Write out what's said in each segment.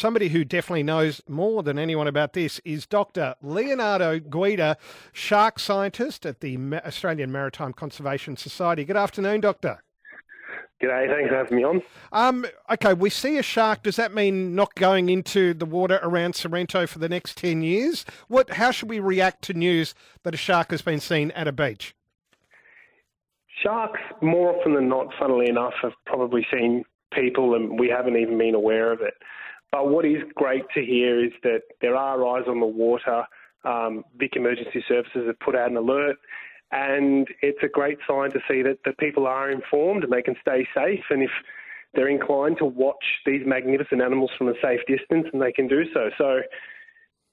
somebody who definitely knows more than anyone about this is Dr. Leonardo Guida, shark scientist at the Australian Maritime Conservation Society. Good afternoon, Doctor. G'day, thanks for having me on. Um, okay, we see a shark. Does that mean not going into the water around Sorrento for the next 10 years? What? How should we react to news that a shark has been seen at a beach? Sharks, more often than not, funnily enough, have probably seen people and we haven't even been aware of it. But what is great to hear is that there are eyes on the water. Um, Vic Emergency Services have put out an alert and it's a great sign to see that, that people are informed and they can stay safe. And if they're inclined to watch these magnificent animals from a safe distance, and they can do so. So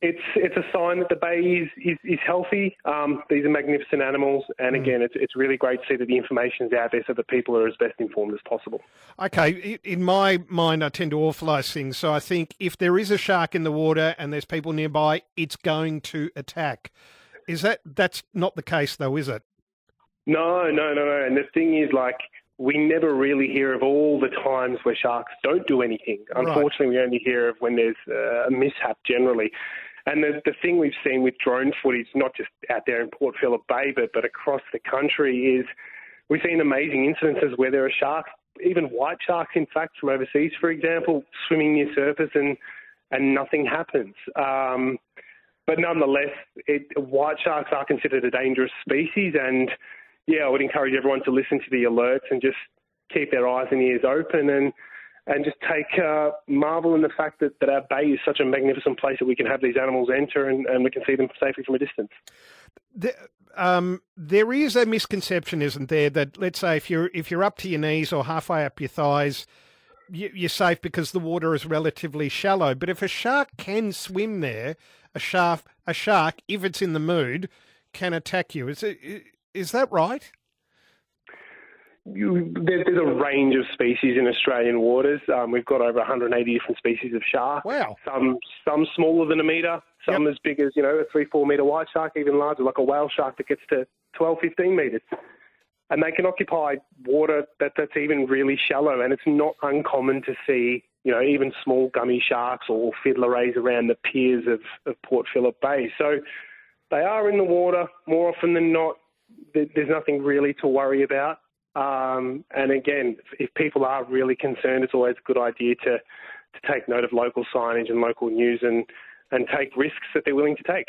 it's it's a sign that the bay is is, is healthy. Um, these are magnificent animals, and mm. again, it's it's really great to see that the information is out there so that people are as best informed as possible. Okay, in my mind, I tend to awfulise things, so I think if there is a shark in the water and there's people nearby, it's going to attack. Is that that's not the case though, is it? No, no, no, no. And the thing is, like, we never really hear of all the times where sharks don't do anything. Unfortunately, right. we only hear of when there's uh, a mishap generally. And the, the thing we've seen with drone footage, not just out there in Port Phillip Bay, but, but across the country, is we've seen amazing incidences where there are sharks, even white sharks, in fact, from overseas, for example, swimming near surface and, and nothing happens. Um, but nonetheless, it, white sharks are considered a dangerous species, and yeah, I would encourage everyone to listen to the alerts and just keep their eyes and ears open and and just take uh, marvel in the fact that, that our bay is such a magnificent place that we can have these animals enter and, and we can see them safely from a distance. The, um, there is a misconception, isn't there, that let's say if you're if you're up to your knees or halfway up your thighs, you're safe because the water is relatively shallow. But if a shark can swim there, a shark, a shark, if it's in the mood, can attack you. Is it, is that right? You, there, there's a range of species in Australian waters. Um, we've got over 180 different species of shark. Wow. Some some smaller than a metre, some yep. as big as you know a three four metre white shark, even larger like a whale shark that gets to 12 15 metres. And they can occupy water that, that's even really shallow, and it's not uncommon to see you know, even small gummy sharks or fiddler rays around the piers of, of Port Phillip Bay. So they are in the water more often than not. There's nothing really to worry about. Um, and again, if people are really concerned, it's always a good idea to, to take note of local signage and local news and, and take risks that they're willing to take.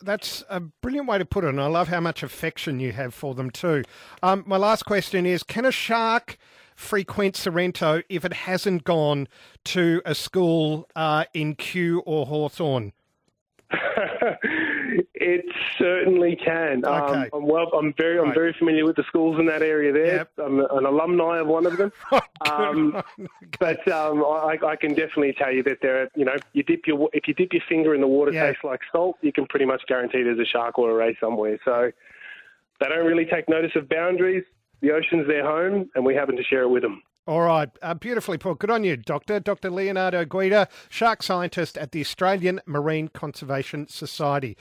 That's a brilliant way to put it, and I love how much affection you have for them too. Um, my last question is: Can a shark frequent Sorrento if it hasn't gone to a school uh, in Kew or Hawthorn? it certainly can. Um, okay. Um, I'm well. I'm very. I'm very familiar with the schools in that area. There, yep. I'm an alumni of one of them. Oh, um, but um, I, I, can definitely tell you that there. Are, you know, you dip your if you dip your finger in the water, yeah. tastes like salt. You can pretty much guarantee there's a shark or a ray somewhere. So they don't really take notice of boundaries the ocean's their home, and we happen to share it with them. All right, uh, beautifully put. Good on you, Doctor. Dr. Leonardo Guida, shark scientist at the Australian Marine Conservation Society.